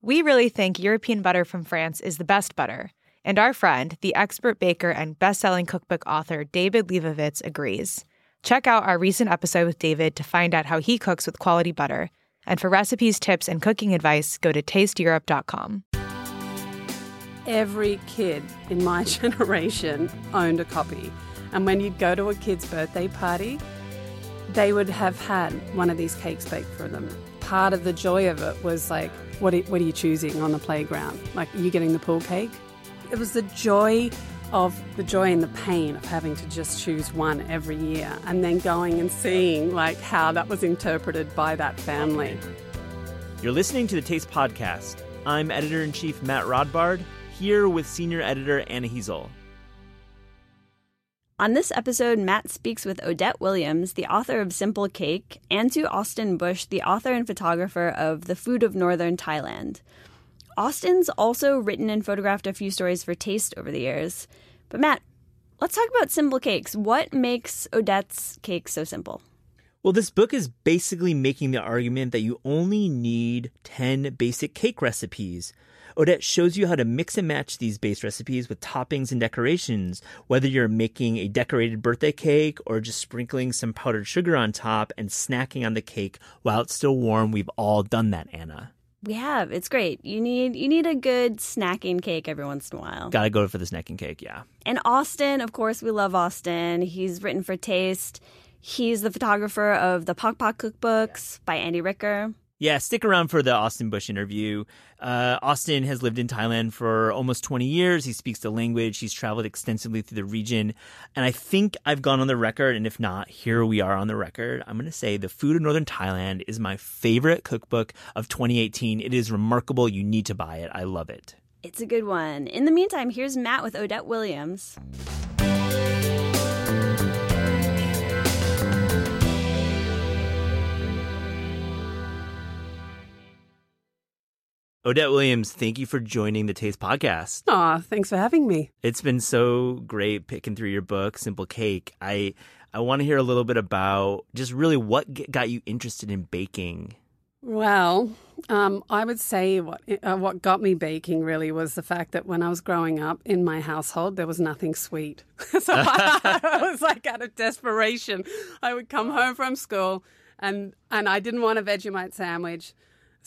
We really think European butter from France is the best butter, and our friend, the expert baker and best-selling cookbook author David Lebovitz agrees. Check out our recent episode with David to find out how he cooks with quality butter. And for recipes, tips, and cooking advice, go to tasteeurope.com. Every kid in my generation owned a copy. And when you'd go to a kid's birthday party, they would have had one of these cakes baked for them. Part of the joy of it was like, what are, what are you choosing on the playground? Like, are you getting the pool cake? It was the joy of the joy and the pain of having to just choose one every year and then going and seeing like how that was interpreted by that family. You're listening to the Taste Podcast. I'm editor in chief Matt Rodbard, here with senior editor Anna Hezel. On this episode, Matt speaks with Odette Williams, the author of Simple Cake, and to Austin Bush, the author and photographer of The Food of Northern Thailand. Austin's also written and photographed a few stories for Taste over the years. But Matt, let's talk about simple cakes. What makes Odette's cake so simple? Well, this book is basically making the argument that you only need 10 basic cake recipes. Odette shows you how to mix and match these base recipes with toppings and decorations, whether you're making a decorated birthday cake or just sprinkling some powdered sugar on top and snacking on the cake while it's still warm. We've all done that, Anna. We have. It's great. You need you need a good snacking cake every once in a while. Gotta go for the snacking cake, yeah. And Austin, of course, we love Austin. He's written for Taste. He's the photographer of the Pok Pok cookbooks by Andy Ricker. Yeah, stick around for the Austin Bush interview. Uh, Austin has lived in Thailand for almost 20 years. He speaks the language. He's traveled extensively through the region. And I think I've gone on the record, and if not, here we are on the record. I'm going to say The Food of Northern Thailand is my favorite cookbook of 2018. It is remarkable. You need to buy it. I love it. It's a good one. In the meantime, here's Matt with Odette Williams. Odette Williams, thank you for joining the Taste Podcast. Aw, thanks for having me. It's been so great picking through your book, Simple Cake. I I want to hear a little bit about just really what got you interested in baking. Well, um, I would say what uh, what got me baking really was the fact that when I was growing up in my household, there was nothing sweet. so I, I was like out of desperation. I would come home from school and and I didn't want a Vegemite sandwich.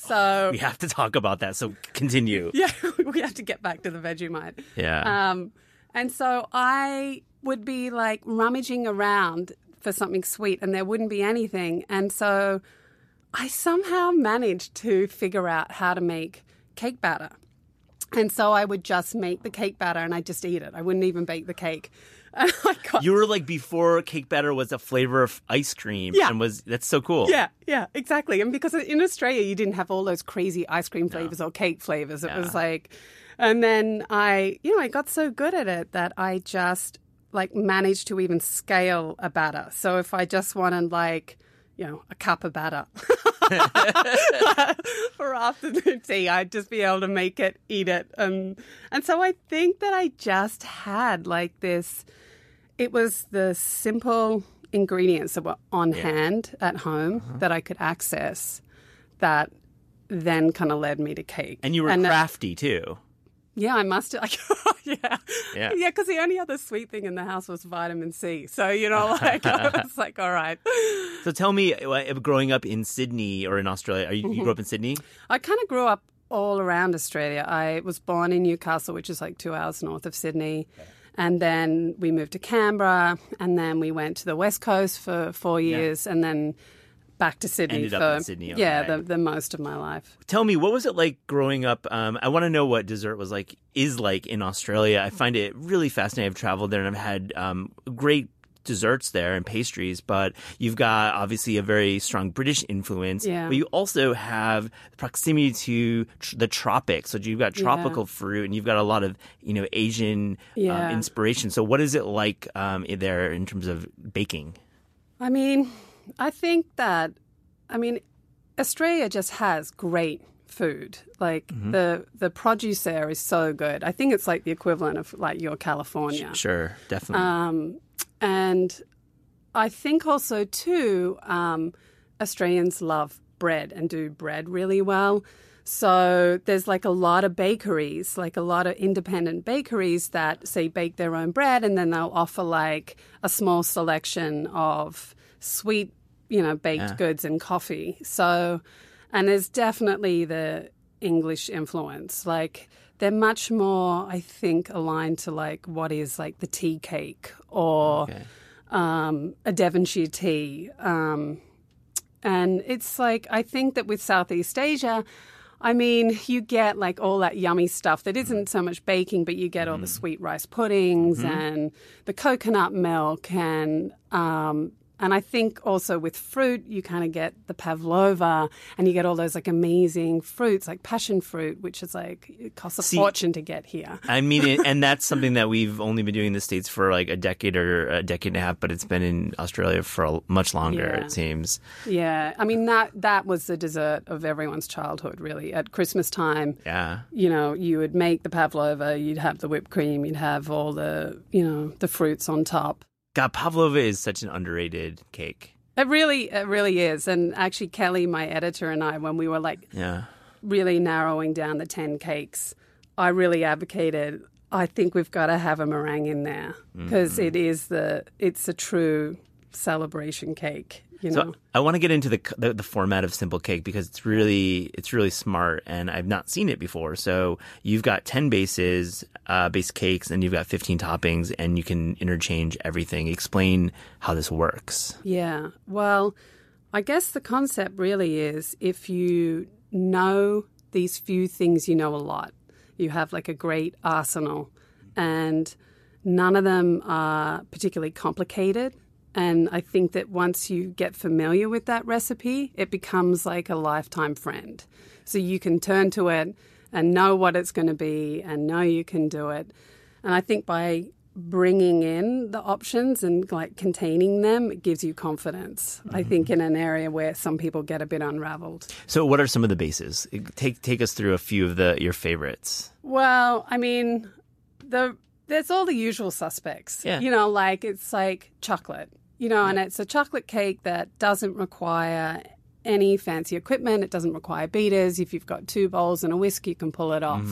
So We have to talk about that. So continue. yeah, we have to get back to the Vegemite. Yeah. Um, and so I would be like rummaging around for something sweet, and there wouldn't be anything. And so I somehow managed to figure out how to make cake batter. And so I would just make the cake batter and I'd just eat it. I wouldn't even bake the cake. Oh I got you were like before cake batter was a flavor of ice cream Yeah. and was that's so cool. Yeah, yeah, exactly. And because in Australia, you didn't have all those crazy ice cream flavors or cake flavors. It was like, and then I, you know, I got so good at it that I just like managed to even scale a batter. So if I just wanted like, you know, a cup of batter for afternoon tea, I'd just be able to make it, eat it. Um, and so I think that I just had like this, it was the simple ingredients that were on hand at home that I could access that then kind of led me to cake. And you were uh, crafty too. Yeah, I must. Like, yeah, Yeah. yeah. Because the only other sweet thing in the house was vitamin C. So you know, like I was like, all right. So tell me, uh, growing up in Sydney or in Australia, are you, Mm-hmm. you grew up in Sydney? I kind of grew up all around Australia. I was born in Newcastle, which is like two hours north of Sydney. And then we moved to Canberra, and then we went to the West Coast for four years, and then back to Sydney Ended for up in Sydney, yeah, the, the most of my life. Tell me, what was it like growing up? Um, I want to know what dessert was like, is like in Australia. I find it really fascinating. I've traveled there and I've had um, great desserts there and pastries, but you've got obviously a very strong British influence. Yeah. But you also have proximity to tr- the tropics. So you've got tropical fruit and you've got a lot of, you know, Asian Yeah. um, inspiration. So what is it like um, there in terms of baking? I mean, I think that, I mean, Australia just has great food. Like the the produce there is so good. I think it's like the equivalent of like your California. Sure, definitely. Um, and I think also too, um, Australians love bread and do bread really well. So there's like a lot of bakeries, like a lot of independent bakeries that say bake their own bread and then they'll offer like a small selection of sweet, you know, baked Yeah. goods and coffee. So, and there's definitely the English influence. Like they're much more, I think, aligned to like what is like the tea cake or Okay. um, a Devonshire tea. Um, and it's like, I think that with Southeast Asia, I mean, you get like all that yummy stuff that isn't so much baking, but you get all the sweet rice puddings and the coconut milk and um, and I think also with fruit, you kind of get the pavlova, and you get all those like amazing fruits, like passion fruit, which is like it costs a See- fortune to get here. I mean, it, and that's something that we've only been doing in the states for like a decade or a decade and a half, but it's been in Australia for a, much longer. Yeah. It seems. Yeah, I mean that that was the dessert of everyone's childhood, really. At Christmas time, Yeah. you know, you would make the pavlova, you'd have the whipped cream, you'd have all the, you know, the fruits on top. God, pavlova is such an underrated cake. It really, it really is. And actually, Kelly, my editor, and I, when we were like Yeah. really narrowing down the 10 cakes, I really advocated, I think we've got to have a meringue in there mm, because mm. is the, it's a true celebration cake, you know. So I want to get into the, the the format of simple cake because it's really it's really smart and I've not seen it before. So you've got ten bases, uh, base cakes, and you've got fifteen toppings, and you can interchange everything. Explain how this works. Yeah. Well, I guess the concept really is if you know these few things, you know a lot. You have like a great arsenal, and none of them are particularly complicated. And I think that once you get familiar with that recipe, it becomes like a lifetime friend. So you can turn to it and know what it's going to be and know you can do it. And I think by bringing in the options and like containing them, it gives you confidence. I mm-hmm. think in an area where some people get a bit unraveled. So what are some of the bases? Take take us through a few of the your favorites. Well, I mean, the there's all the usual suspects. Yeah. You know, like it's like chocolate. You know, and it's a chocolate cake that doesn't require any fancy equipment. It doesn't require beaters. If you've got two bowls and a whisk, you can pull it off.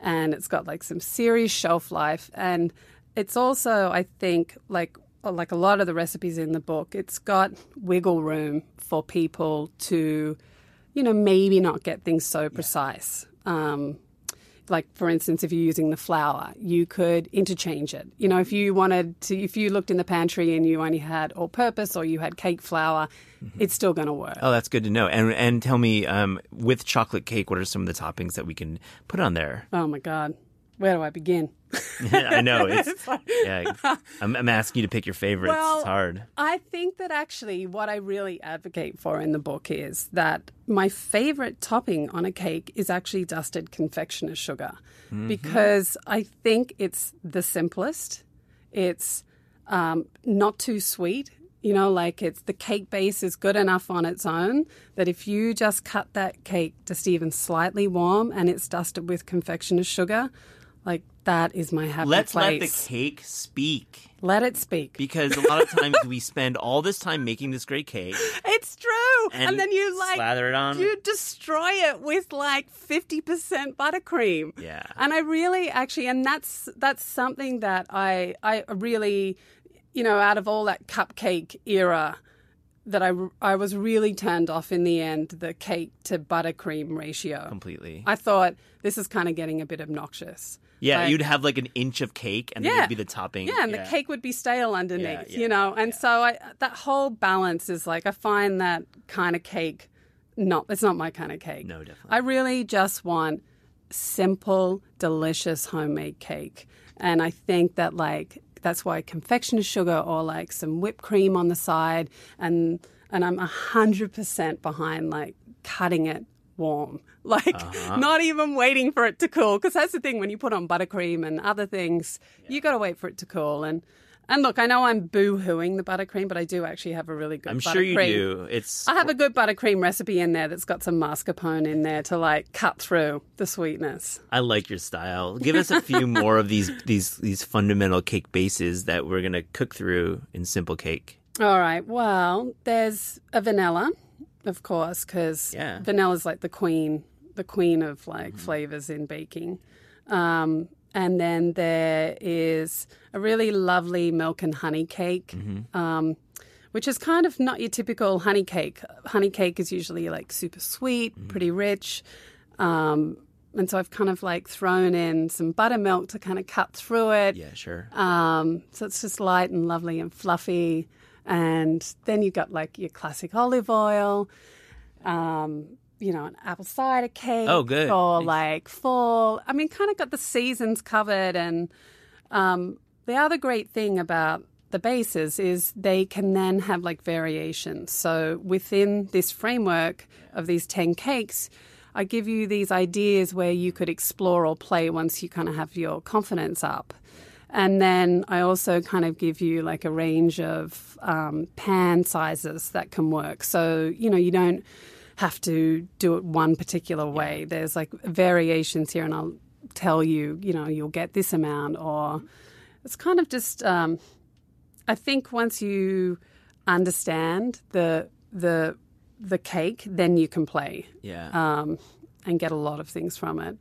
And it's got like some serious shelf life. And it's also, I think, like like a lot of the recipes in the book, it's got wiggle room for people to, you know, maybe not get things so precise. Um, like for instance if you're using the flour you could interchange it. You know if you wanted to if you looked in the pantry and you only had all purpose or you had cake flour it's still going to work. Oh, that's good to know. And and tell me, um, with chocolate cake, what are some of the toppings that we can put on there? oh my god. Where do i begin I know it's yeah. I'm, I'm asking you to pick your favorites. Well, it's hard. I think that actually what I really advocate for in the book is that my favorite topping on a cake is actually dusted confectioner sugar because I think it's the simplest. It's um, not too sweet. You know, like it's the cake base is good enough on its own that if you just cut that cake just even slightly warm and it's dusted with confectioner sugar, like that is my happy Let's let the cake speak. let it speak. Because a lot of times we spend all this time making this great cake It's true. and, And, then you like slather it on. you destroy it with like 50% buttercream. Yeah. And I really actually and that's that's something that I I really you know out of all that cupcake era that I I was really turned off in the end the cake to buttercream ratio. completely. I thought this is kind of getting a bit obnoxious. Yeah, like- you'd have like an inch of cake, and then Yeah. it'd be the topping. Yeah, and the cake would be stale underneath, Yeah, yeah, you know. And so I that whole balance is like I find that kind of cake not it's not my kind of cake. No, definitely. I really just want simple, delicious homemade cake. And I think that like that's why confectioner sugar or like some whipped cream on the side and and I'm a hundred percent behind like cutting it warm. Like Uh-huh. not even waiting for it to cool. Because that's the thing when you put on buttercream and other things, you got to wait for it to cool. And and look, I know I'm boo hooing the buttercream, but I do actually have a really good. I'm sure you do. It's I have a good buttercream recipe in there that's got some mascarpone in there to like cut through the sweetness. I like your style. Give us a few more of these these these fundamental cake bases that we're gonna cook through in simple cake. All right. Well, there's a vanilla, of course, because Yeah. vanilla's like the queen, the queen of like flavors in baking. Um, and then there is a really lovely milk and honey cake, um, which is kind of not your typical honey cake. Honey cake is usually like super sweet, pretty rich. Um, and so I've kind of like thrown in some buttermilk to kind of cut through it. Yeah, sure. Um, so it's just light and lovely and fluffy. And then you've got like your classic olive oil, um, you know, an apple cider cake. Oh, good. Or like fall. I mean, kind of got the seasons covered. And um, the other great thing about the bases is they can then have like variations. So within this framework of these 10 cakes, I give you these ideas where you could explore or play once you kind of have your confidence up. And then I also kind of give you like a range of um, pan sizes that can work. So, you know, you don't have to do it one particular way. There's like variations here, and I'll tell you, you know, you'll get this amount, or it's kind of just, um, I think once you understand the, the, the cake, then you can play Yeah. um, and get a lot of things from it.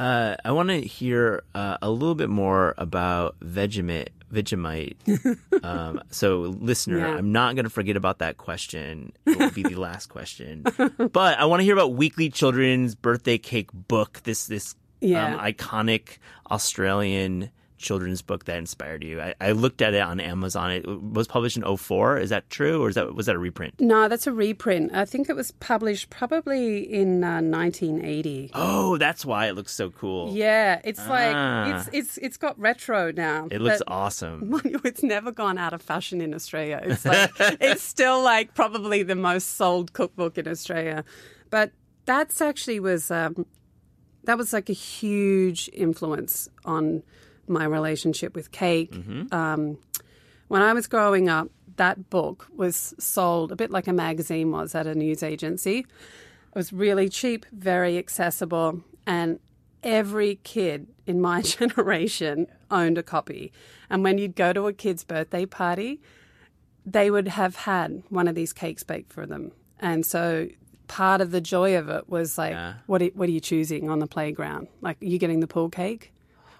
Uh, I want to hear uh, a little bit more about Vegemite. Vegemite. um, so, listener, Yeah. I'm not going to forget about that question. It will be the last question. But I want to hear about Weekly Children's Birthday Cake Book. This this Yeah. um, iconic Australian children's book that inspired you. I, I looked at it on Amazon. It was published in 04. Is that true, or is that was that a reprint? No, that's a reprint. I think it was published probably in uh, 1980. Oh, that's why it looks so cool. Yeah, it's Ah. like it's it's it's got retro now. It looks awesome. It's never gone out of fashion in Australia. It's like it's still like probably the most sold cookbook in Australia. But that's actually was um, that was like a huge influence on my relationship with cake. Um, when I was growing up, that book was sold a bit like a magazine was at a news agency. It was really cheap, very accessible, and every kid in my generation owned a copy. And when you'd go to a kid's birthday party, they would have had one of these cakes baked for them. And so part of the joy of it was like, Yeah. what, are, what are you choosing on the playground? Like, are you getting the pool cake?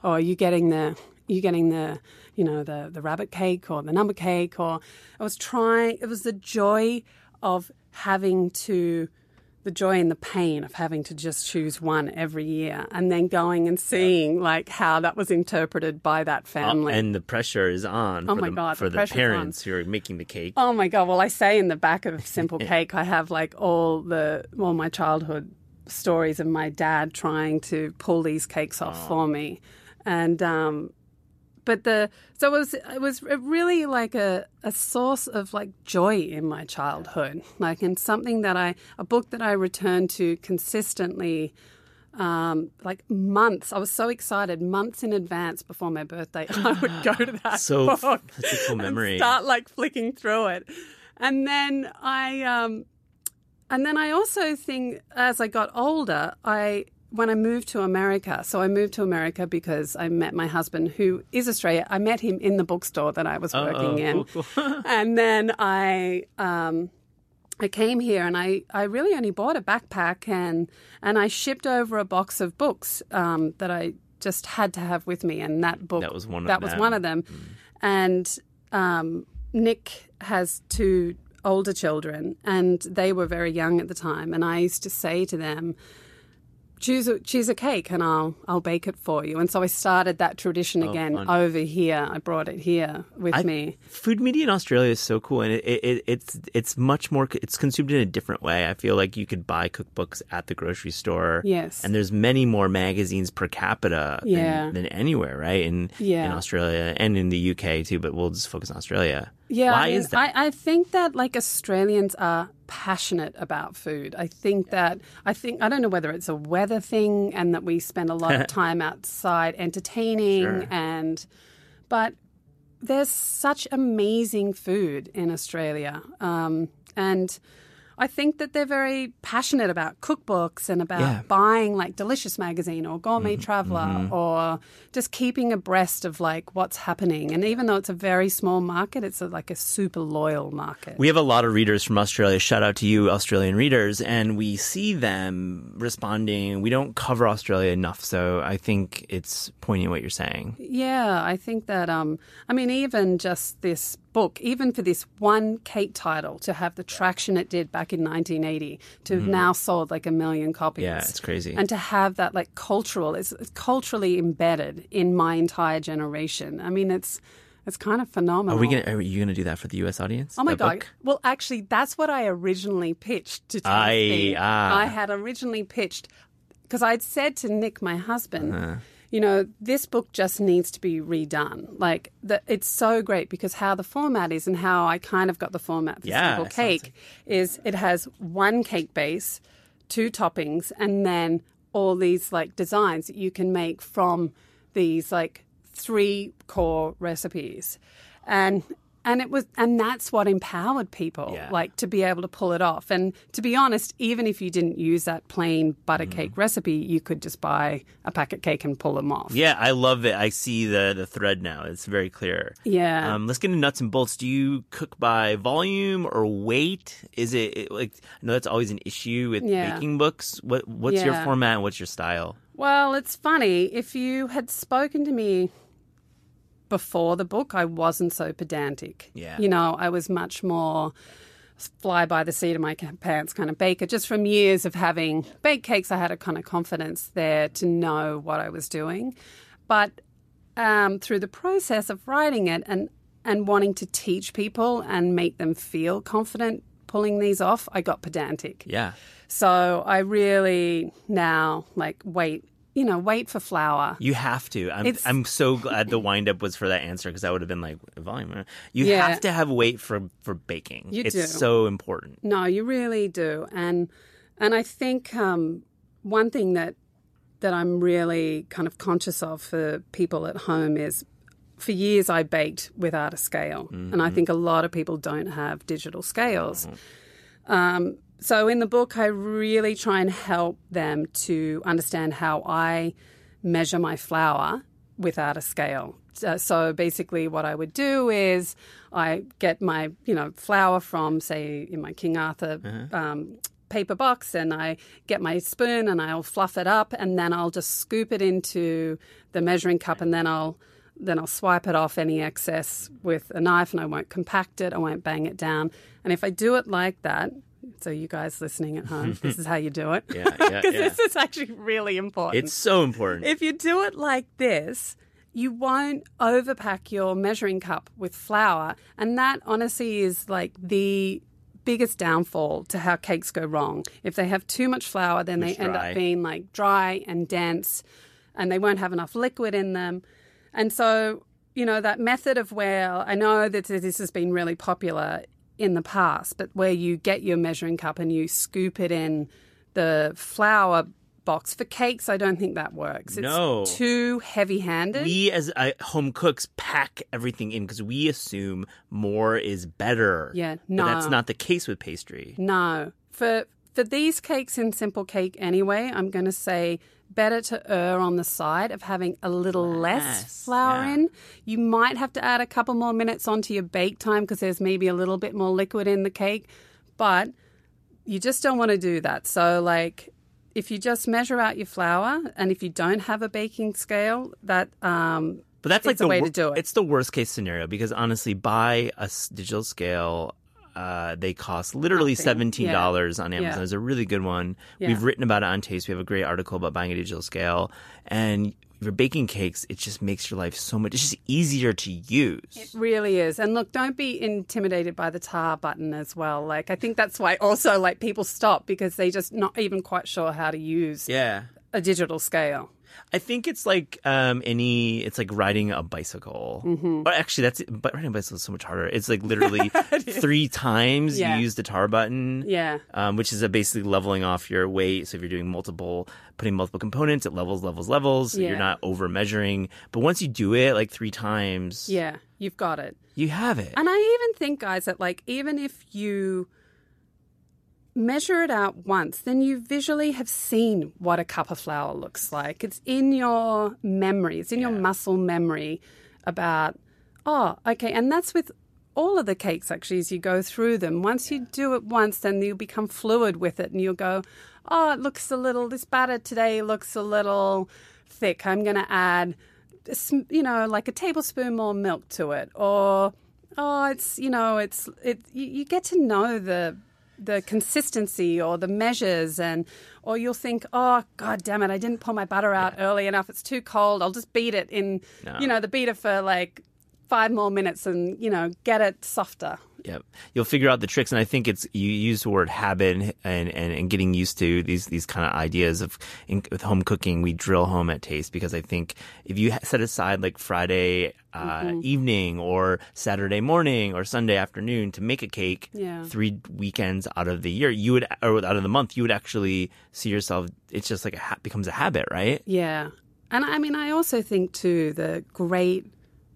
Or are you getting the you getting the you know the the rabbit cake or the number cake or I was trying it was the joy of having to the joy and the pain of having to just choose one every year and then going and seeing like how that was interpreted by that oh, family. and the pressure is on Oh for my the, God, for the the, parents who are making the cake. Oh my god! Well, I say in the back of Simple Cake, I have like all the all my childhood stories of my dad trying to pull these cakes off for me, and um, but the so it was it was really like a a source of like joy in my childhood, like and something that I a book that I returned to consistently. Um, like months, I was so excited. Months in advance before my birthday, I would go to that So book that's a cool and memory. start like flicking through it. And then I um and then I also think as I got older, I when I moved to America, so I moved to America because I met my husband who is Australia. I met him in the bookstore that I was working in. cool, cool. and then I um I came here and I, I really only bought a backpack and and I shipped over a box of books um, that I just had to have with me and that book That was one of that was them. one of them and um, Nick has two older children and they were very young at the time and I used to say to them choose a, choose a cake and I'll I'll bake it for you and so I started that tradition oh, again fun. over here I brought it here with I- me Food media in Australia is so cool, and it, it, it's it's much more. It's consumed in a different way. I feel like you could buy cookbooks at the grocery store. Yes. and there's many more magazines per capita Yeah. than, than anywhere, right? In Yeah. in Australia and in the UK too, but we'll just focus on Australia. Yeah, why I mean, is that? I, I think that like Australians are passionate about food. I think that I think I don't know whether it's a weather thing and that we spend a lot of time outside entertaining Sure. and but there's such amazing food in Australia. Um, and I think that they're very passionate about cookbooks and about Yeah. Mm-hmm. buying like Delicious Magazine or Gourmet Traveller or just keeping abreast of like what's happening. And even though it's a very small market, it's a, like a super loyal market. We have a lot of readers from Australia. Shout out to you, Australian readers. And we see them responding. We don't cover Australia enough. So I think it's poignant what you're saying. Yeah, I think that um I mean even just this book, even for this one Kate title to have the traction it did back in 1980 to have now sold like a million copies. Mm-hmm. Yeah, it's crazy. And to have that like cultural it's, it's culturally embedded in my entire generation. I mean it's it's kind of phenomenal. Are we gonna? Are you gonna do that for the U.S. audience? Oh my god! book? Well, actually, that's what I originally pitched to TSP. ah. I had originally pitched because I'd said to Nick, my husband, Uh-huh. You know, this book just needs to be redone. Like, the, it's so great because how the format is and how I kind of got the format for Yeah, Simple Cake is it has one cake base, two toppings, and then all these like designs that you can make from these like three core recipes. And and it was and that's what empowered people Yeah. like to be able to pull it off. And to be honest, even if you didn't use that plain butter Mm-hmm. cake recipe, you could just buy a packet cake and pull them off. Yeah, I love it. I see the the thread now. It's very clear. Yeah. Um, let's get into nuts and bolts. Do you cook by volume or weight? Is it like I know that's always an issue with Yeah. baking books. What what's your format? and What's your style? Well, it's funny. If you had spoken to me before the book, I wasn't so pedantic. Yeah. You know, I was much more fly by the seat of my pants kind of baker. Just from years of having baked cakes, I had a kind of confidence there to know what I was doing. But um, through the process of writing it and and wanting to teach people and make them feel confident pulling these off, I got pedantic. Yeah. So I really now like weigh, you know, weigh for flour. You have to. I'm It's- I'm so glad the wind up was for that answer because that would have been like volume. You Yeah. have to have weight for for baking. You it's do. so important. No, you really do, and and I think um, one thing that that I'm really kind of conscious of for people at home is. For years, I baked without a scale, and I think a lot of people don't have digital scales. Um, so, in the book, I really try and help them to understand how I measure my flour without a scale. So, so basically, what I would do is I get my you know flour from say in my King Arthur. Um, paper box and I get my spoon and I'll fluff it up and then I'll just scoop it into the measuring cup and then I'll then I'll swipe it off any excess with a knife and I won't compact it, I won't bang it down. And if I do it like that, so you guys listening at home, this is how you do it. Yeah, yeah, Because yeah. this is actually really important. It's so important. If you do it like this, you won't overpack your measuring cup with flour. And that honestly is like the biggest downfall to how cakes go wrong. If they have too much flour, then they It's end dry. up being like dry and dense and they won't have enough liquid in them. And so, you know, that method of where I know that this has been really popular in the past, but where you get your measuring cup and you scoop it in the flour box for cakes, I don't think that works. It's No. too heavy-handed. we as uh, home cooks pack everything in because we assume more is better. Yeah, But that's not the case with pastry. No. For for these cakes in simple cake anyway, I'm going to say better to err on the side of having a little less Less, flour yeah. in. You might have to add a couple more minutes onto your bake time because there's maybe a little bit more liquid in the cake, but you just don't want to do that. So like if you just measure out your flour and if you don't have a baking scale, that um But that's like a the way wor- to do it. It's the worst case scenario because honestly, buy a digital scale. Uh, they cost literally seventeen dollars on Amazon. Yeah. There's a really good one. Yeah. We've written about it on Taste. We have a great article about buying a digital scale. And if you're baking cakes, it just makes your life so much. It's just easier to use. It really is. And look, don't be intimidated by the tare button as well. Like I think that's why also like people stop because they just not even quite sure how to use yeah. a digital scale. I think it's like um, any. It's like riding a bicycle. Mm-hmm. Or actually, that's but riding a bicycle is so much harder. It's like literally three times Yeah. you use the tare button. Yeah. Um, which is a basically leveling off your weight. So if you're doing multiple, putting multiple components, it levels, levels, levels. So Yeah. you're not over measuring. But once you do it like three times, Yeah, you've got it. you have it. And I even think, guys, that like even if you measure it out once, then you visually have seen what a cup of flour looks like. It's in your memory, it's in your muscle memory about, oh, okay. And that's with all of the cakes actually as you go through them. Once you do it once, then you'll become fluid with it and you'll go, oh, it looks a little, this batter today looks a little thick. I'm going to add, you know, like a tablespoon more milk to it. Or, oh, it's, you know, it's, it, you, you get to know the, the consistency or the measures and or you'll think oh god damn it i didn't pull my butter out early enough. It's too cold. I'll just beat it in No. you know the beater for like five more minutes and you know get it softer Yep. You'll figure out the tricks, and I think it's you use the word habit and and, and, getting used to these these kind of ideas of in, with home cooking. We drill home at taste because I think if you set aside like Friday uh, evening or Saturday morning or Sunday afternoon to make a cake, Yeah. three weekends out of the year, you would or out of the month, you would actually see yourself. It's just like a ha- becomes a habit, right? Yeah. And I mean, I also think too, the great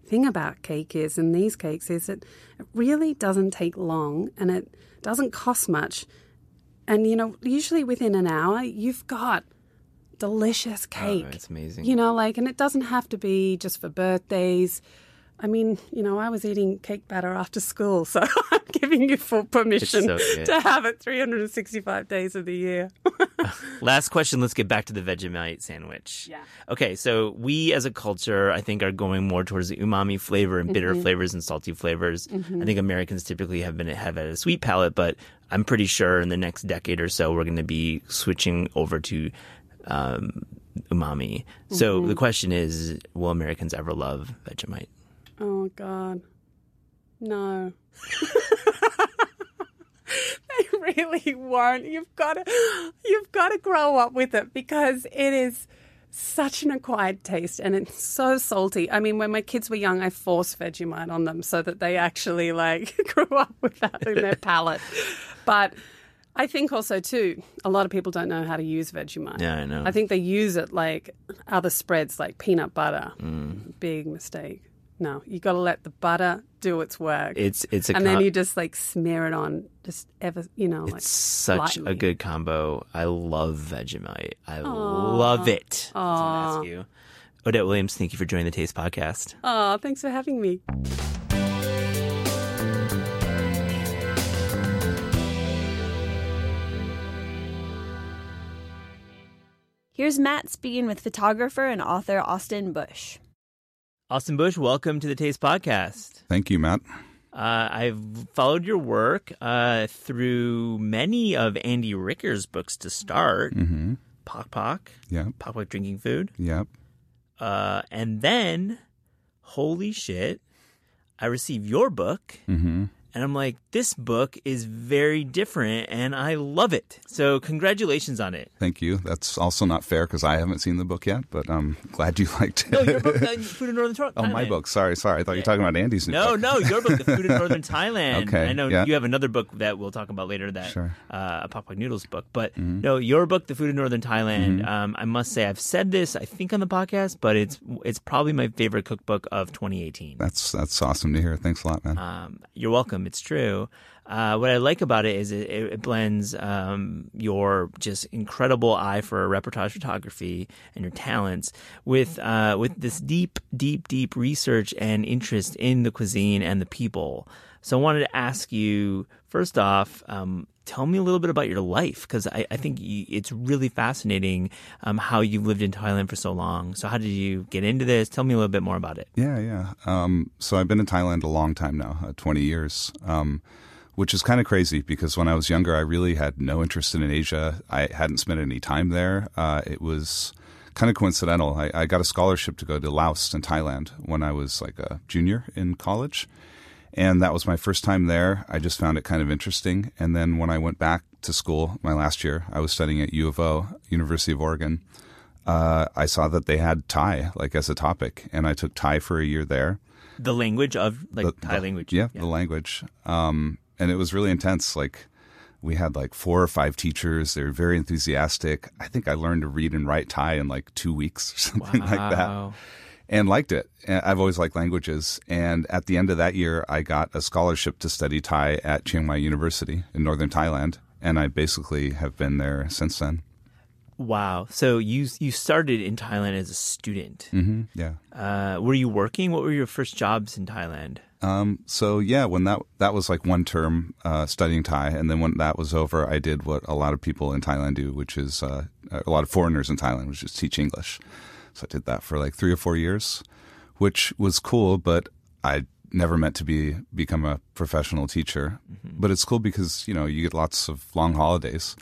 thing about cake is, and these cakes, is it, it really doesn't take long and it doesn't cost much. And, you know, usually within an hour, you've got delicious oh, cake. Oh, it's amazing. You know, like, and it doesn't have to be just for birthdays. I mean, you know, I was eating cake batter after school, so I'm giving you full permission so to have it 365 days of the year. Last question. Let's get back to the Vegemite sandwich. Yeah. Okay, so we as a culture, I think, are going more towards the umami flavor and bitter mm-hmm. flavors and salty flavors. Mm-hmm. I think Americans typically have been have a sweet palate, but I'm pretty sure in the next decade or so we're going to be switching over to um, umami. So mm-hmm. the question is, will Americans ever love Vegemite? Oh God, no. they really won't. You've got to, you've got to grow up with it because it is such an acquired taste and it's so salty. I mean, when my kids were young, I forced Vegemite on them so that they actually like grew up with that in their palate. But I think also too, a lot of people don't know how to use Vegemite. Yeah, I know. I think they use it like other spreads, like peanut butter. Mm. Big mistake. No, you got to let the butter do its work, It's it's a and then you just like smear it on, just ever, you know, like it's such a good combo. I love Vegemite. I love it. I was gonna ask you. Odette Williams, thank you for joining the Taste Podcast. Oh, thanks for having me. Here's Matt speaking with photographer and author Austin Bush. Austin Bush, welcome to the Taste Podcast. Thank you, Matt. Uh, I've followed your work uh, through many of Andy Ricker's books to start. Mm-hmm. Pok Pok, Yeah. Pok Pok Drinking Food. Yep. Uh, and then, holy shit, I received your book. Mm-hmm. And I'm like, this book is very different and I love it. So, congratulations on it. Thank you. That's also not fair because I haven't seen the book yet, but I'm glad you liked it. No, your book, uh, Food in Northern Thailand. oh, my book. Sorry, sorry. I thought you were talking about Andy's new No, book. no, your book, The Food in Northern Thailand. Okay, I know yeah. you have another book that we'll talk about later that Sure. Mm-hmm. uh, a Pop Noodles book. But no, your book, The Food in Northern Thailand, um, I must say I've said this, I think on the podcast, but it's it's probably my favorite cookbook of 2018. That's that's awesome to hear. Thanks a lot, man. Um, you're welcome. It's true. Uh, what I like about it is it, it blends um, your just incredible eye for reportage photography and your talents with uh, with this deep, deep, deep research and interest in the cuisine and the people. So I wanted to ask you first off. Um, Tell me a little bit about your life because I, I think you, it's really fascinating um, how you've lived in Thailand for so long. So, how did you get into this? Tell me a little bit more about it. Yeah, yeah. Um, so I've been in Thailand a long time now, uh, 20 years, um, which is kind of crazy because when I was younger, I really had no interest in Asia. I hadn't spent any time there. Uh, it was kind of coincidental. I, I got a scholarship to go to Laos and Thailand when I was like a junior in college. And that was my first time there. I just found it kind of interesting. And then when I went back to school my last year, I was studying at U of O, University of Oregon uh, I saw that they had Thai like as a topic, and I took Thai for a year there. The language of like The- Thai the- language. yeah, the language, um, and it was really intense. Like we had like four or five teachers. They were very enthusiastic. I think I learned to read and write Thai in like two weeks or something like that, Wow. And liked it. I've always liked languages. And at the end of that year, I got a scholarship to study Thai at Chiang Mai University in northern Thailand. and I basically have been there since then. Wow. So you you started in Thailand as a student. hmm Yeah. Uh, were you working? What were your first jobs in Thailand? Um, so yeah, when that that was like one term uh, studying Thai, and then when that was over, I did what a lot of people in Thailand do, which is uh, a lot of foreigners in Thailand, which is teach English. So I did that for like three or four years, which was cool, but I never meant to be become a professional teacher. Mm-hmm. But it's cool because you know you get lots of long holidays,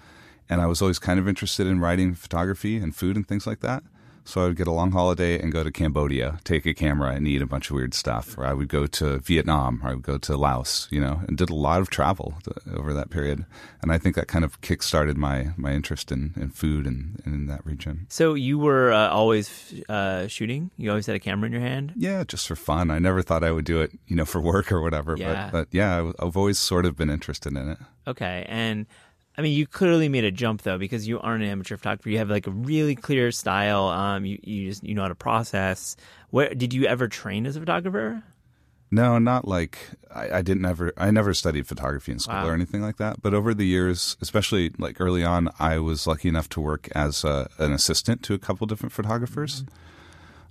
and I was always kind of interested in writing photography and food and things like that. So I would get a long holiday and go to Cambodia, take a camera and eat a bunch of weird stuff. Or I would go to Vietnam, or I would go to Laos, you know, and did a lot of travel over that period. And I think that kind of kickstarted my my interest in, in food and, and in that region. So you were uh, always uh, shooting. You always had a camera in your hand. Yeah, just for fun. I never thought I would do it, you know, for work or whatever. Yeah. But, but yeah, I've always sort of been interested in it. Okay, and I mean, you clearly made a jump though because you aren't an amateur photographer. You have like a really clear style. Um, you you just you know how to process. Where did you ever train as a photographer? No, not like I, I didn't ever. I never studied photography in school Wow. or anything like that. But over the years, especially like early on, I was lucky enough to work as a, an assistant to a couple different photographers.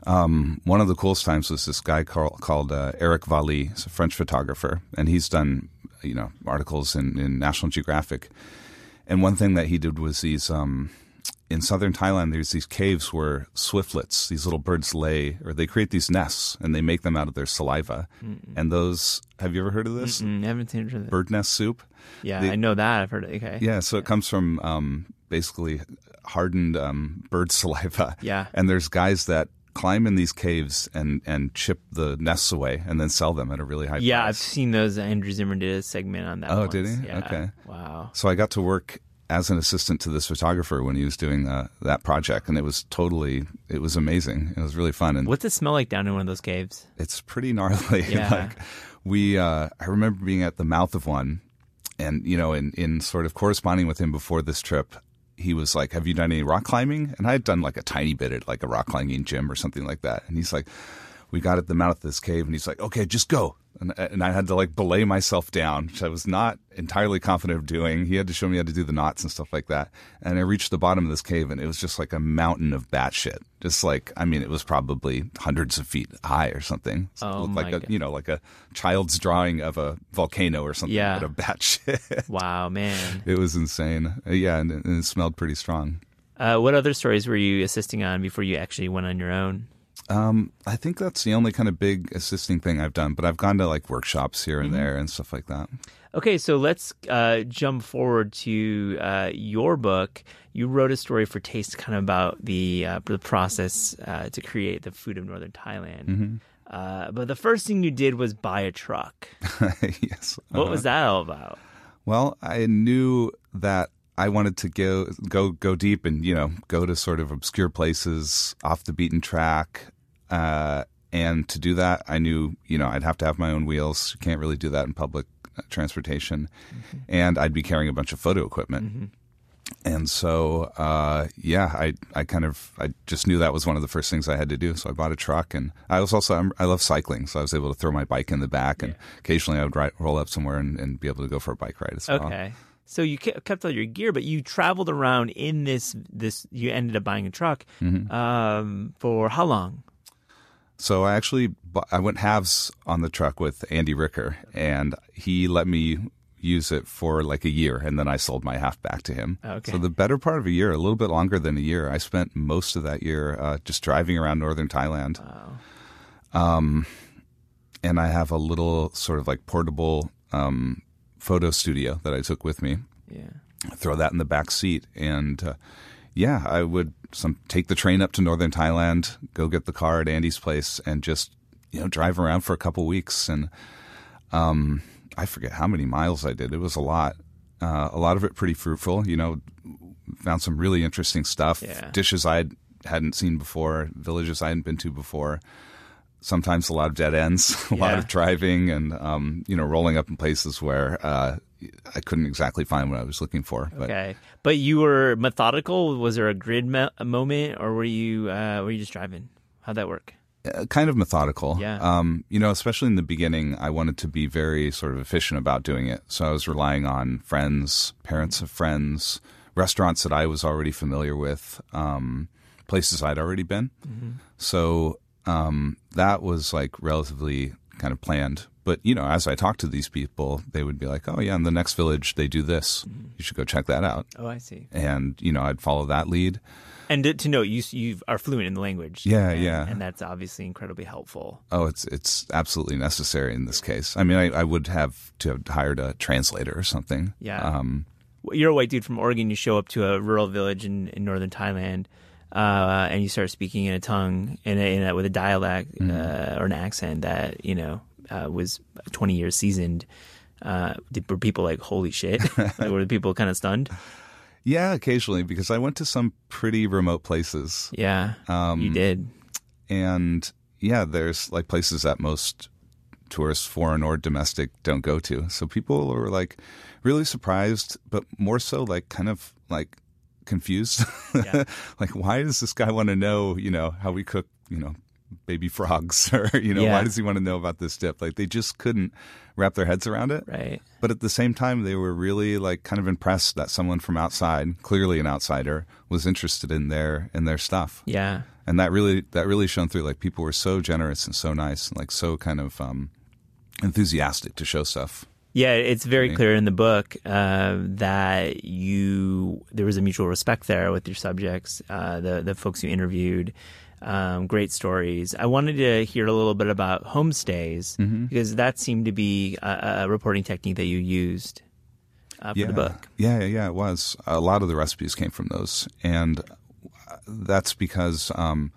Um, one of the coolest times was this guy called, called uh, Eric Valli. He's a French photographer, and he's done you know articles in, in National Geographic. And one thing that he did was these um, in southern Thailand. There's these caves where swiftlets, these little birds, lay or they create these nests, and they make them out of their saliva. And those, have you ever heard of this? I haven't seen it. Bird nest soup. Yeah, the- I know that. I've heard it. Okay. Yeah, so it comes from um, basically hardened um, bird saliva. Yeah. And there's guys that climb in these caves and, and chip the nests away and then sell them at a really high price. Yeah, I've seen those. Andrew Zimmern did a segment on that. Oh, once. did he? Yeah. Okay. Wow. So I got to work as an assistant to this photographer when he was doing uh, that project, and it was totally, it was amazing. It was really fun, and What's it smell like down in one of those caves? it's pretty gnarly. Yeah. like we, uh, I remember being at the mouth of one, and you know, in in sort of corresponding with him before this trip, he was like, "Have you done any rock climbing?" And I had done like a tiny bit at like a rock climbing gym or something like that. And he's like, "We got at the mouth of this cave," and he's like, "Okay, just go." And, and I had to like belay myself down, which I was not entirely confident of doing. He had to show me how to do the knots and stuff like that. And I reached the bottom of this cave, and it was just like a mountain of bat shit. Just like, I mean, it was probably hundreds of feet high or something. So it Oh looked my like a, God. you know, like a child's drawing of a volcano or something. Yeah. But of bat shit. Wow, man. it was insane. Uh, Yeah, and, it- and it smelled pretty strong. Uh, what other stories were you assisting on before you actually went on your own? Um, I think that's the only kind of big assisting thing I've done, but I've gone to like workshops here and Mm-hmm. there and stuff like that. Okay, so let's uh, jump forward to uh, your book. You wrote a story for Taste, kind of about the uh, the process uh, to create the food of northern Thailand. Mm-hmm. Uh, but the first thing you did was buy a truck. yes. What Uh-huh. was that all about? Well, I knew that I wanted to go go go deep and you know go to sort of obscure places off the beaten track. Uh, and to do that, I knew you know I'd have to have my own wheels. You can't really do that in public uh, transportation, and I'd be carrying a bunch of photo equipment. And so, uh, yeah, I, I kind of, I just knew that was one of the first things I had to do. So I bought a truck, and I was also, I'm, I love cycling, so I was able to throw my bike in the back, and occasionally I would ride, roll up somewhere and, and be able to go for a bike ride as well. Okay. So you kept all your gear, but you traveled around in this this. You ended up buying a truck Mm-hmm. um, for how long? So I actually, I went halves on the truck with Andy Ricker, and he let me use it for like a year, and then I sold my half back to him. Okay. So the better part of a year, a little bit longer than a year, I spent most of that year uh, just driving around northern Thailand. Um, and I have a little sort of like portable um, photo studio that I took with me. Yeah. throw that in the back seat and uh, yeah i would some take the train up to northern thailand go get the car at andy's place and just you know drive around for a couple weeks and um i forget how many miles i did it was a lot uh, a lot of it pretty fruitful you know found some really interesting stuff Yeah. dishes i hadn't seen before villages i hadn't been to before sometimes a lot of dead ends a lot of driving and um, you know rolling up in places where uh, i couldn't exactly find what i was looking for but Okay, but you were methodical. Was there a grid mo- moment, or were you uh, were you just driving? How'd that work? uh, kind of methodical. Yeah. Um, you know, especially in the beginning, I wanted to be very sort of efficient about doing it. So I was relying on friends, parents of friends, restaurants that I was already familiar with, um, places I'd already been. So um, that was like relatively kind of planned. But you know, as I talked to these people, they would be like, "Oh yeah, in the next village they do this. You should go check that out." Oh, I see. And you know, I'd follow that lead. And to, to note, you you are fluent in the language. Yeah, and, yeah. and that's obviously incredibly helpful. Oh, it's it's absolutely necessary in this case. I mean, I, I would have to have hired a translator or something. Yeah. Um, You're a white dude from Oregon. You show up to a rural village in, in northern Thailand, uh, and you start speaking in a tongue in a, in a, with a dialect Mm-hmm. uh, or an accent that you know uh, was 20 years seasoned. Uh, did, were people like, "Holy shit"? like, were the people kind of stunned? yeah, occasionally because I went to some pretty remote places. Yeah, Um, you did. and yeah, there's like places that most tourists, foreign or domestic, don't go to. So people were like really surprised, but more so like kind of like confused. Yeah. like, why does this guy want to know, you know, how we cook, you know, baby frogs or, you know, Yeah. why does he want to know about this dip? Like they just couldn't wrap their heads around it. Right. But at the same time, they were really like kind of impressed that someone from outside, clearly an outsider, was interested in their in their stuff Yeah. and that really that really shone through. Like people were so generous and so nice, and like so kind of um, enthusiastic to show stuff. Yeah, it's very Okay. clear in the book uh, that you there was a mutual respect there with your subjects, uh, the the folks you interviewed. Um, great stories. I wanted to hear a little bit about homestays Mm-hmm. because that seemed to be a, a reporting technique that you used uh, for yeah, the book. yeah, yeah, yeah. It was a lot of the recipes came from those, and that's because um,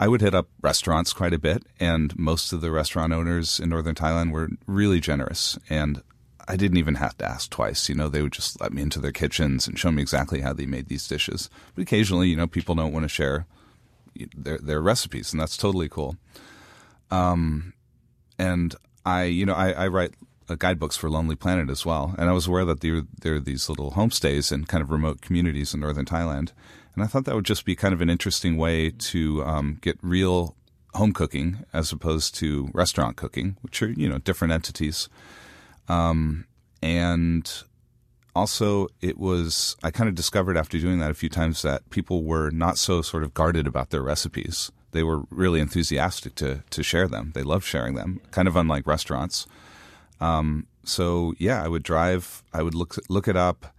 I would hit up restaurants quite a bit, and most of the restaurant owners in northern Thailand were really generous, and I didn't even have to ask twice. You know, they would just let me into their kitchens and show me exactly how they made these dishes. But occasionally, you know, people don't want to share their their recipes, and that's totally cool. Um, and I, you know, I, I write uh, guidebooks for Lonely Planet as well, and I was aware that there there are these little homestays in kind of remote communities in northern Thailand, and I thought that would just be kind of an interesting way to um, get real home cooking as opposed to restaurant cooking, which are you know different entities. Um, and also it was I kind of discovered after doing that a few times that people were not so sort of guarded about their recipes. They were really enthusiastic to to share them. They loved sharing them, kind of unlike restaurants. Um, so yeah, I would drive. I would look look it up.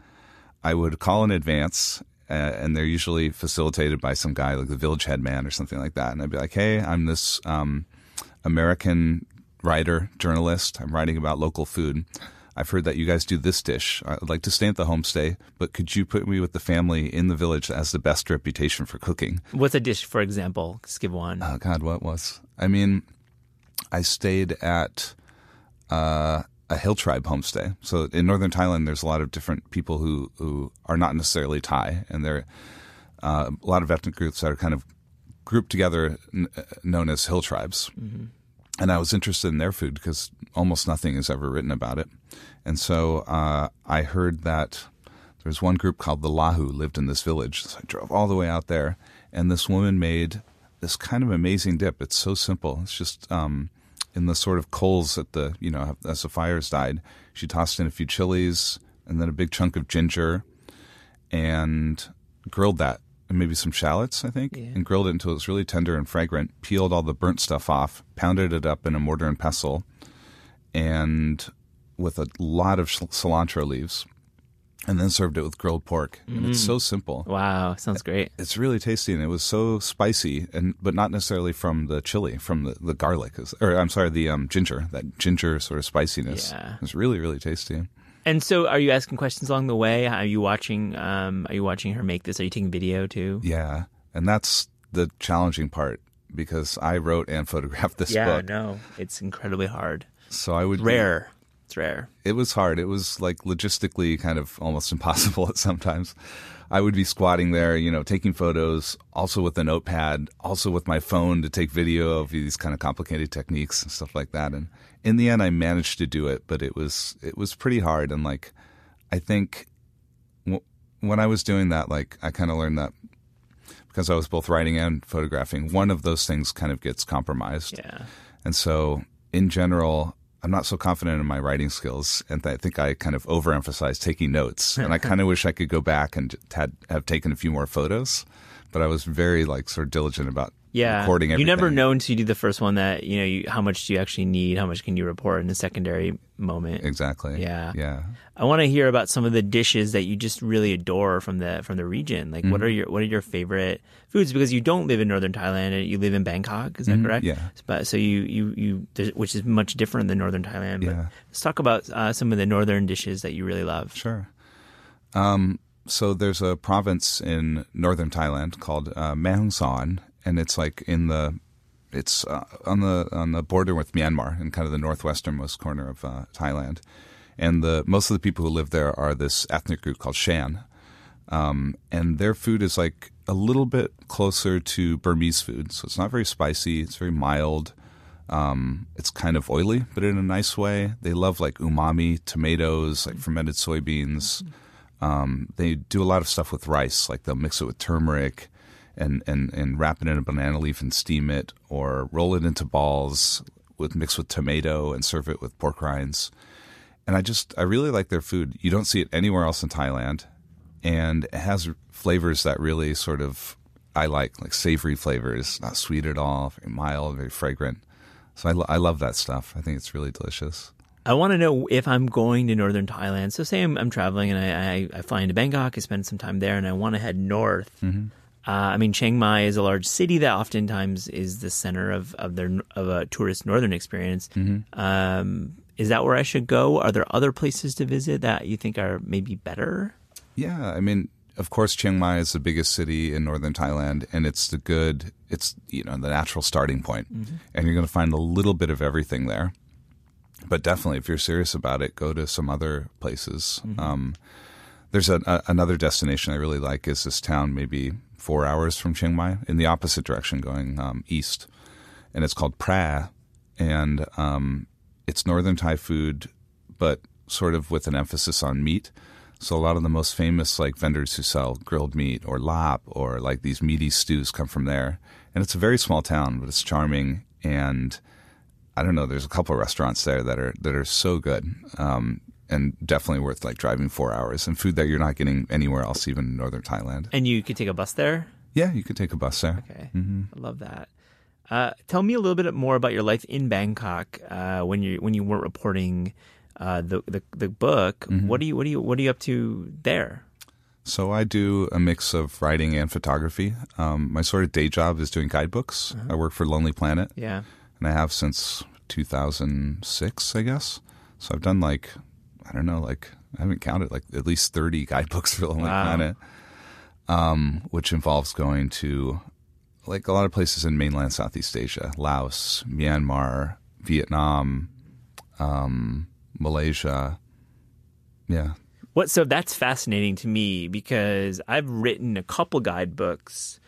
I would call in advance, and they're usually facilitated by some guy like the village headman or something like that. And I'd be like, "Hey, I'm this um, American writer, journalist. I'm writing about local food. I've heard that you guys do this dish. I'd like to stay at the homestay, but could you put me with the family in the village that has the best reputation for cooking? What's a dish, for example? Just give one. Oh God, what was? I mean, I stayed at uh, a hill tribe homestay. So in northern Thailand, there's a lot of different people who who are not necessarily Thai, and there are uh, a lot of ethnic groups that are kind of grouped together, n- uh, known as hill tribes. And I was interested in their food because almost nothing is ever written about it. And so uh, I heard that there's one group called the Lahu lived in this village. So I drove all the way out there, and this woman made this kind of amazing dip. It's so simple. It's just um, in the sort of coals at the you know as the fires died. She tossed in a few chilies and then a big chunk of ginger, and grilled that and maybe some shallots, I think, Yeah. and grilled it until it was really tender and fragrant. Peeled all the burnt stuff off, pounded it up in a mortar and pestle, and with a lot of cilantro leaves, and then served it with grilled pork. And it's so simple. Wow, sounds great. It's really tasty, and it was so spicy, and but not necessarily from the chili, from the, the garlic, or I'm sorry, the um, ginger. That ginger sort of spiciness. Yeah. It's really really tasty. And so, are you asking questions along the way? Are you watching? Um, are you watching her make this? Are you taking video too? Yeah, and that's the challenging part because I wrote and photographed this yeah, book, no, it's incredibly hard. so I would be- Rare. It's rare. it was hard. It was like logistically kind of almost impossible at sometimes. I would be squatting there, you know, taking photos, also with a notepad, also with my phone to take video of these kind of complicated techniques and stuff like that. And in the end, I managed to do it, but it was it was pretty hard. And like, I think w- when I was doing that, like, I kind of learned that because I was both writing and photographing, one of those things kind of gets compromised. Yeah. And so, in general, I'm not so confident in my writing skills, and I think I kind of overemphasize taking notes. and I kind of wish I could go back and had have taken a few more photos, but I was very like sort of diligent about Yeah. recording everything. You never know until you do the first one that, you know, you, how much do you actually need? How much can you report in the secondary moment? exactly. Yeah. yeah. I want to hear about some of the dishes that you just really adore from the from the region. Like, Mm-hmm. what are your what are your favorite foods? Because you don't live in northern Thailand, and you live in Bangkok. Is that correct? Mm-hmm. yeah. But so you you you, which is much different than northern Thailand. But Yeah. let's talk about uh, some of the northern dishes that you really love. Sure. Um, so there's a province in northern Thailand called uh, Son, and it's like in the it's uh, on the on the border with Myanmar in kind of the northwesternmost corner of uh, Thailand. And the most of the people who live there are this ethnic group called Shan, um, and their food is like a little bit closer to Burmese food. So it's not very spicy. It's very mild. Um, it's kind of oily, but in a nice way. They love like umami, tomatoes, like fermented soybeans. Um, they do a lot of stuff with rice, like they'll mix it with turmeric and, and, and wrap it in a banana leaf and steam it, or roll it into balls with mixed with tomato and serve it with pork rinds. And I just I really like their food. You don't see it anywhere else in Thailand, and it has flavors that really sort of I like, like savory flavors, not sweet at all, very mild, very fragrant. So I, lo- I love that stuff. I think it's really delicious. I want to know if I'm going to northern Thailand. So, say I'm, I'm traveling and I, I, I fly into Bangkok, I spend some time there, and I want to head north. Mm-hmm. Uh, I mean, Chiang Mai is a large city that oftentimes is the center of of their of a tourist northern experience. Mm-hmm. Um, is that where I should go? Are there other places to visit that you think are maybe better? Yeah, I mean, of course, Chiang Mai is the biggest city in northern Thailand, and it's the good, it's you know the natural starting point, and you're going to find a little bit of everything there. But definitely, if you're serious about it, go to some other places. Um, there's a, a, another destination I really like is this town, maybe four hours from Chiang Mai, in the opposite direction, going um, east, and it's called Phrae, and um, it's northern Thai food, but sort of with an emphasis on meat. So a lot of the most famous like vendors who sell grilled meat or lap or like these meaty stews come from there. And it's a very small town, but it's charming. And I don't know, there's a couple of restaurants there that are that are so good. Um, and definitely worth like driving four hours and food that you're not getting anywhere else, even in northern Thailand. And you could take a bus there. Yeah, you could take a bus there. Okay, I love that. Uh, tell me a little bit more about your life in Bangkok uh, when you when you weren't reporting uh, the, the the book. What do you what do you what are you up to there? So I do a mix of writing and photography. Um, my sort of day job is doing guidebooks. I work for Lonely Planet. Yeah. and I have since 2006, I guess. So I've done like, I don't know, like I haven't counted, like at least 30 guidebooks for Lonely Wow. Planet, um, which involves going to like a lot of places in mainland Southeast Asia, Laos, Myanmar, Vietnam, um, Malaysia. Yeah. What so that's fascinating to me because I've written a couple guidebooks.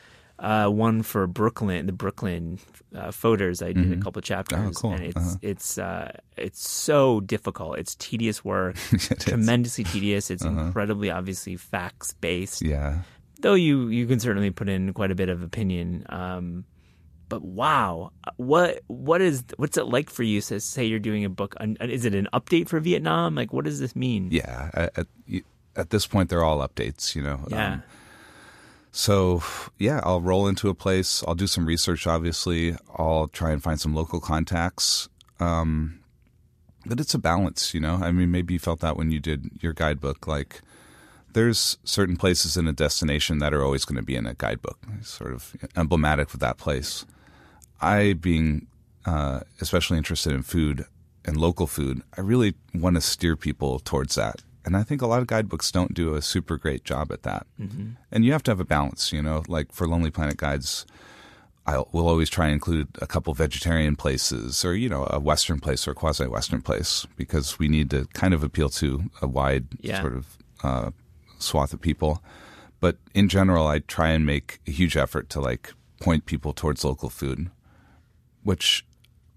Uh, one for Brooklyn, the Brooklyn uh, photos. I did a couple chapters, Oh, cool. and it's Uh-huh. it's uh, it's so difficult. It's tedious work, It is. tremendously tedious. It's Uh-huh. incredibly obviously facts based. Yeah. though you you can certainly put in quite a bit of opinion. Um, but wow, what what is what's it like for you? To say you're doing a book, on- is it an update for Vietnam? Like, what does this mean? Yeah. At, at, at this point, they're all updates, you know. Yeah. Um, So, yeah, I'll roll into a place. I'll do some research, obviously. I'll try and find some local contacts. Um, but it's a balance, you know? I mean, maybe you felt that when you did your guidebook. Like, there's certain places in a destination that are always going to be in a guidebook, sort of emblematic with that place. I, being uh, especially interested in food and local food, I really want to steer people towards that. And I think a lot of guidebooks don't do a super great job at that. Mm-hmm. And you have to have a balance, you know, like for Lonely Planet Guides, I will always try and include a couple vegetarian places or, you know, a Western place or a quasi Western place because we need to kind of appeal to a wide Yeah. sort of uh, swath of people. But in general, I try and make a huge effort to like point people towards local food, which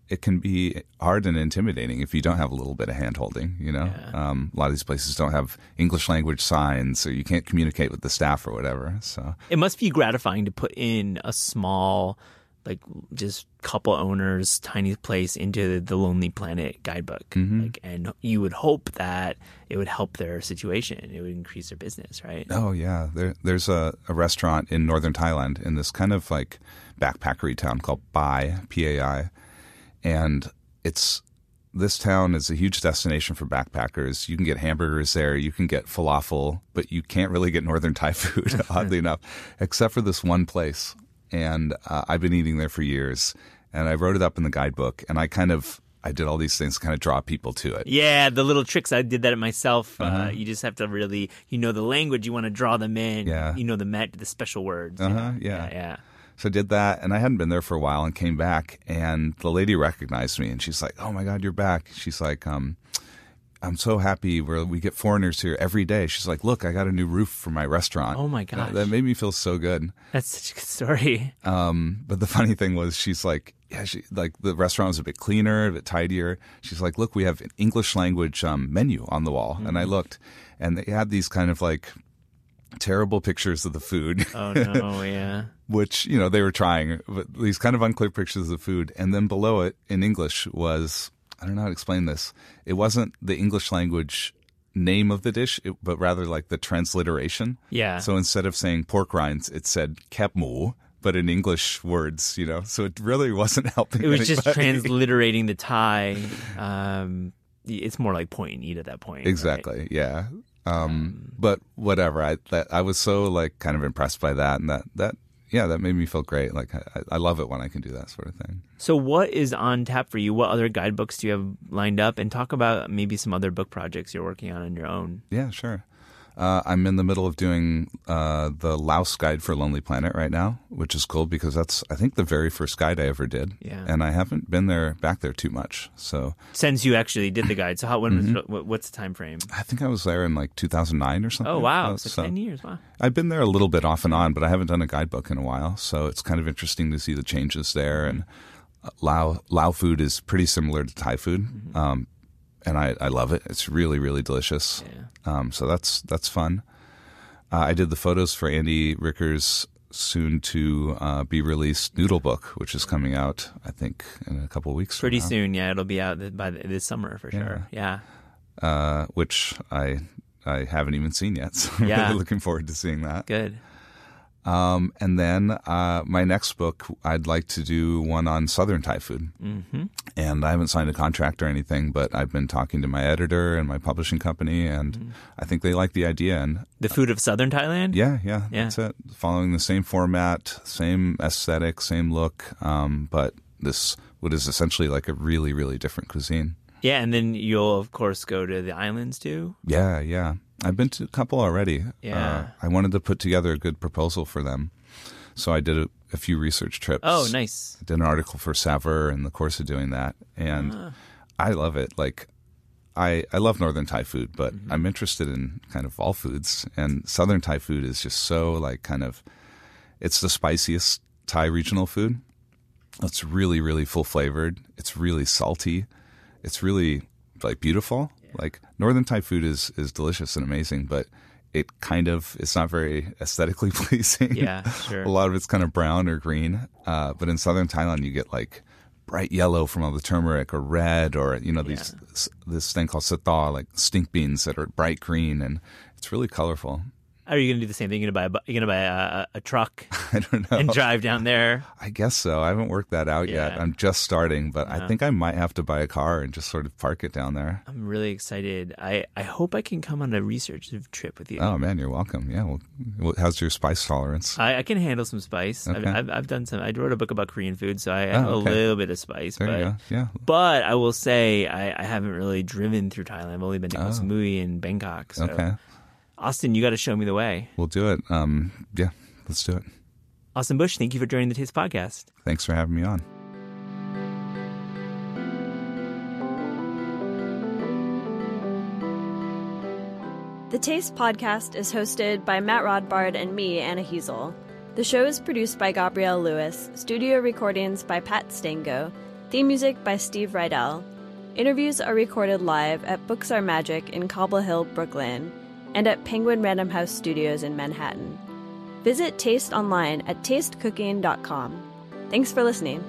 it can be hard and intimidating if you don't have a little bit of hand holding. You know, um, a lot of these places don't have English language signs, or you can't communicate with the staff or whatever. So It must be gratifying to put in a small, like just couple owners, tiny place into the Lonely Planet guidebook. Mm-hmm. Like, and you would hope that it would help their situation. It would increase their business, right? Oh yeah, there, there's a, a restaurant in northern Thailand in this kind of like backpackery town called Pai, P-A-I, and it's this town is a huge destination for backpackers. You can get hamburgers there, you can get falafel, but you can't really get northern Thai food, oddly enough, except for this one place. And uh, I've been eating there for years, and I wrote it up in the guidebook, and I kind of I did all these things to kind of draw people to it. Yeah, the little tricks. I did that myself. Uh, Uh-huh. you just have to really, you know, the language. You want to draw them in. Yeah. You know the met, the special words. Uh-huh, yeah. yeah. yeah. So I did that, and I hadn't been there for a while, and came back, and the lady recognized me, and she's like, "Oh my God, you're back!" She's like, um, "I'm so happy. Where we get foreigners here every day." She's like, "Look, I got a new roof for my restaurant." Oh my That- gosh. that made me feel so good. That's such a good story. Um, but the funny thing was, she's like, yeah, she like the restaurant was a bit cleaner, a bit tidier. She's like, look, we have an English language um, menu on the wall, and I looked, and they had these kind of like terrible pictures of the food. Oh no, yeah. which you know they were trying, but these kind of unclear pictures of the food, and then below it in English was I don't know how to explain this. It wasn't the English language name of the dish, it, but rather like the transliteration. Yeah. So instead of saying pork rinds, it said kepmu, but in English words, you know. So it really wasn't helping. It was just transliterating the Thai. Um, it's more like point and eat at that point. right? Exactly. Yeah. Um, but whatever. I that I was so like kind of impressed by that, and that that yeah, that made me feel great. Like I, I love it when I can do that sort of thing. So, what is on tap for you? What other guidebooks do you have lined up? And talk about maybe some other book projects you're working on on your own. Yeah, sure. Uh, I'm in the middle of doing uh, the Laos Guide for Lonely Planet right now, which is cool because that's I think the very first guide I ever did. Yeah. And I haven't been there back there too much, so Since you actually did the guide, so how? When Mm-hmm. was, what's the time frame? I think I was there in like 2009 or something. Oh wow, Uh, so, ten years. Wow. I've been there a little bit off and on, but I haven't done a guidebook in a while, so it's kind of interesting to see the changes there. And uh, Lao Lao food is pretty similar to Thai food, um, and I, I love it. It's really really delicious. Yeah. Um, so that's that's fun. Uh, I did the photos for Andy Ricker's soon to uh, be released Noodle Book, which is coming out I think in a couple of weeks. from Pretty soon, yeah, it'll be out by the, this summer for sure. Yeah. uh, which I I haven't even seen yet. So I'm Yeah. really looking forward to seeing that. Good. Um, and then uh, my next book, I'd like to do one on Southern Thai food. hmm And I haven't signed a contract or anything, but I've been talking to my editor and my publishing company, and I think they like the idea. And The food of Southern Thailand. yeah, yeah, Yeah. that's it. Following the same format, same aesthetic, same look, um, but this what is essentially like a really, really different cuisine. Yeah, and then you'll of course go to the islands too. Yeah, yeah. I've been to a couple already. Yeah. Uh, I wanted to put together a good proposal for them. So I did a, a few research trips. Oh, nice. did an article for Saveur in the course of doing that, and Ah. I love it. Like, I I love Northern Thai food, but Mm-hmm. I'm interested in kind of all foods, and Southern Thai food is just so like kind of, it's the spiciest Thai regional food. It's really really full flavored. It's really salty. It's really like beautiful. Like Northern Thai food is is delicious and amazing, but it kind of it's not very aesthetically pleasing. Yeah, sure. a lot of it's kind of brown or green. Uh, but in southern Thailand, you get like bright yellow from all the turmeric, or red, or you know these s- this thing called sata, like stink beans that are bright green, and it's really colorful. Are you gonna do the same thing? You're gonna buy a, you're gonna buy a, a, truck I don't know. and drive down there. I guess so. I haven't worked that out yet. I'm just starting, but I uh-huh. think I might have to buy a car and just sort of park it down there. I'm really excited. I, I hope I can come on a research trip with you. Oh man, you're welcome. Yeah. Well, how's your spice tolerance? I, I can handle some spice. I've, Okay. I've, I've done some. I wrote a book about Korean food, so I have Oh, a little bit of spice. There but, you go. Yeah. But I will say I, I haven't really driven through Thailand. I've only been to oh. Koh Oh. Samui and Bangkok. So Okay. Austin, you got to show me the way. We'll do it. Um. Yeah. Let's do it. Austin Bush, thank you for joining the Taste Podcast. Thanks for having me on. The Taste podcast is hosted by Matt Rodbard and me, Anna Hezel. The show is produced by Gabrielle Lewis, studio recordings by Pat Stango, Theme music by Steve Rydell. Interviews are recorded live at Books Are Magic in Cobble Hill, Brooklyn, and at Penguin Random House Studios in Manhattan. Visit Taste online at tastecooking.com. Thanks for listening.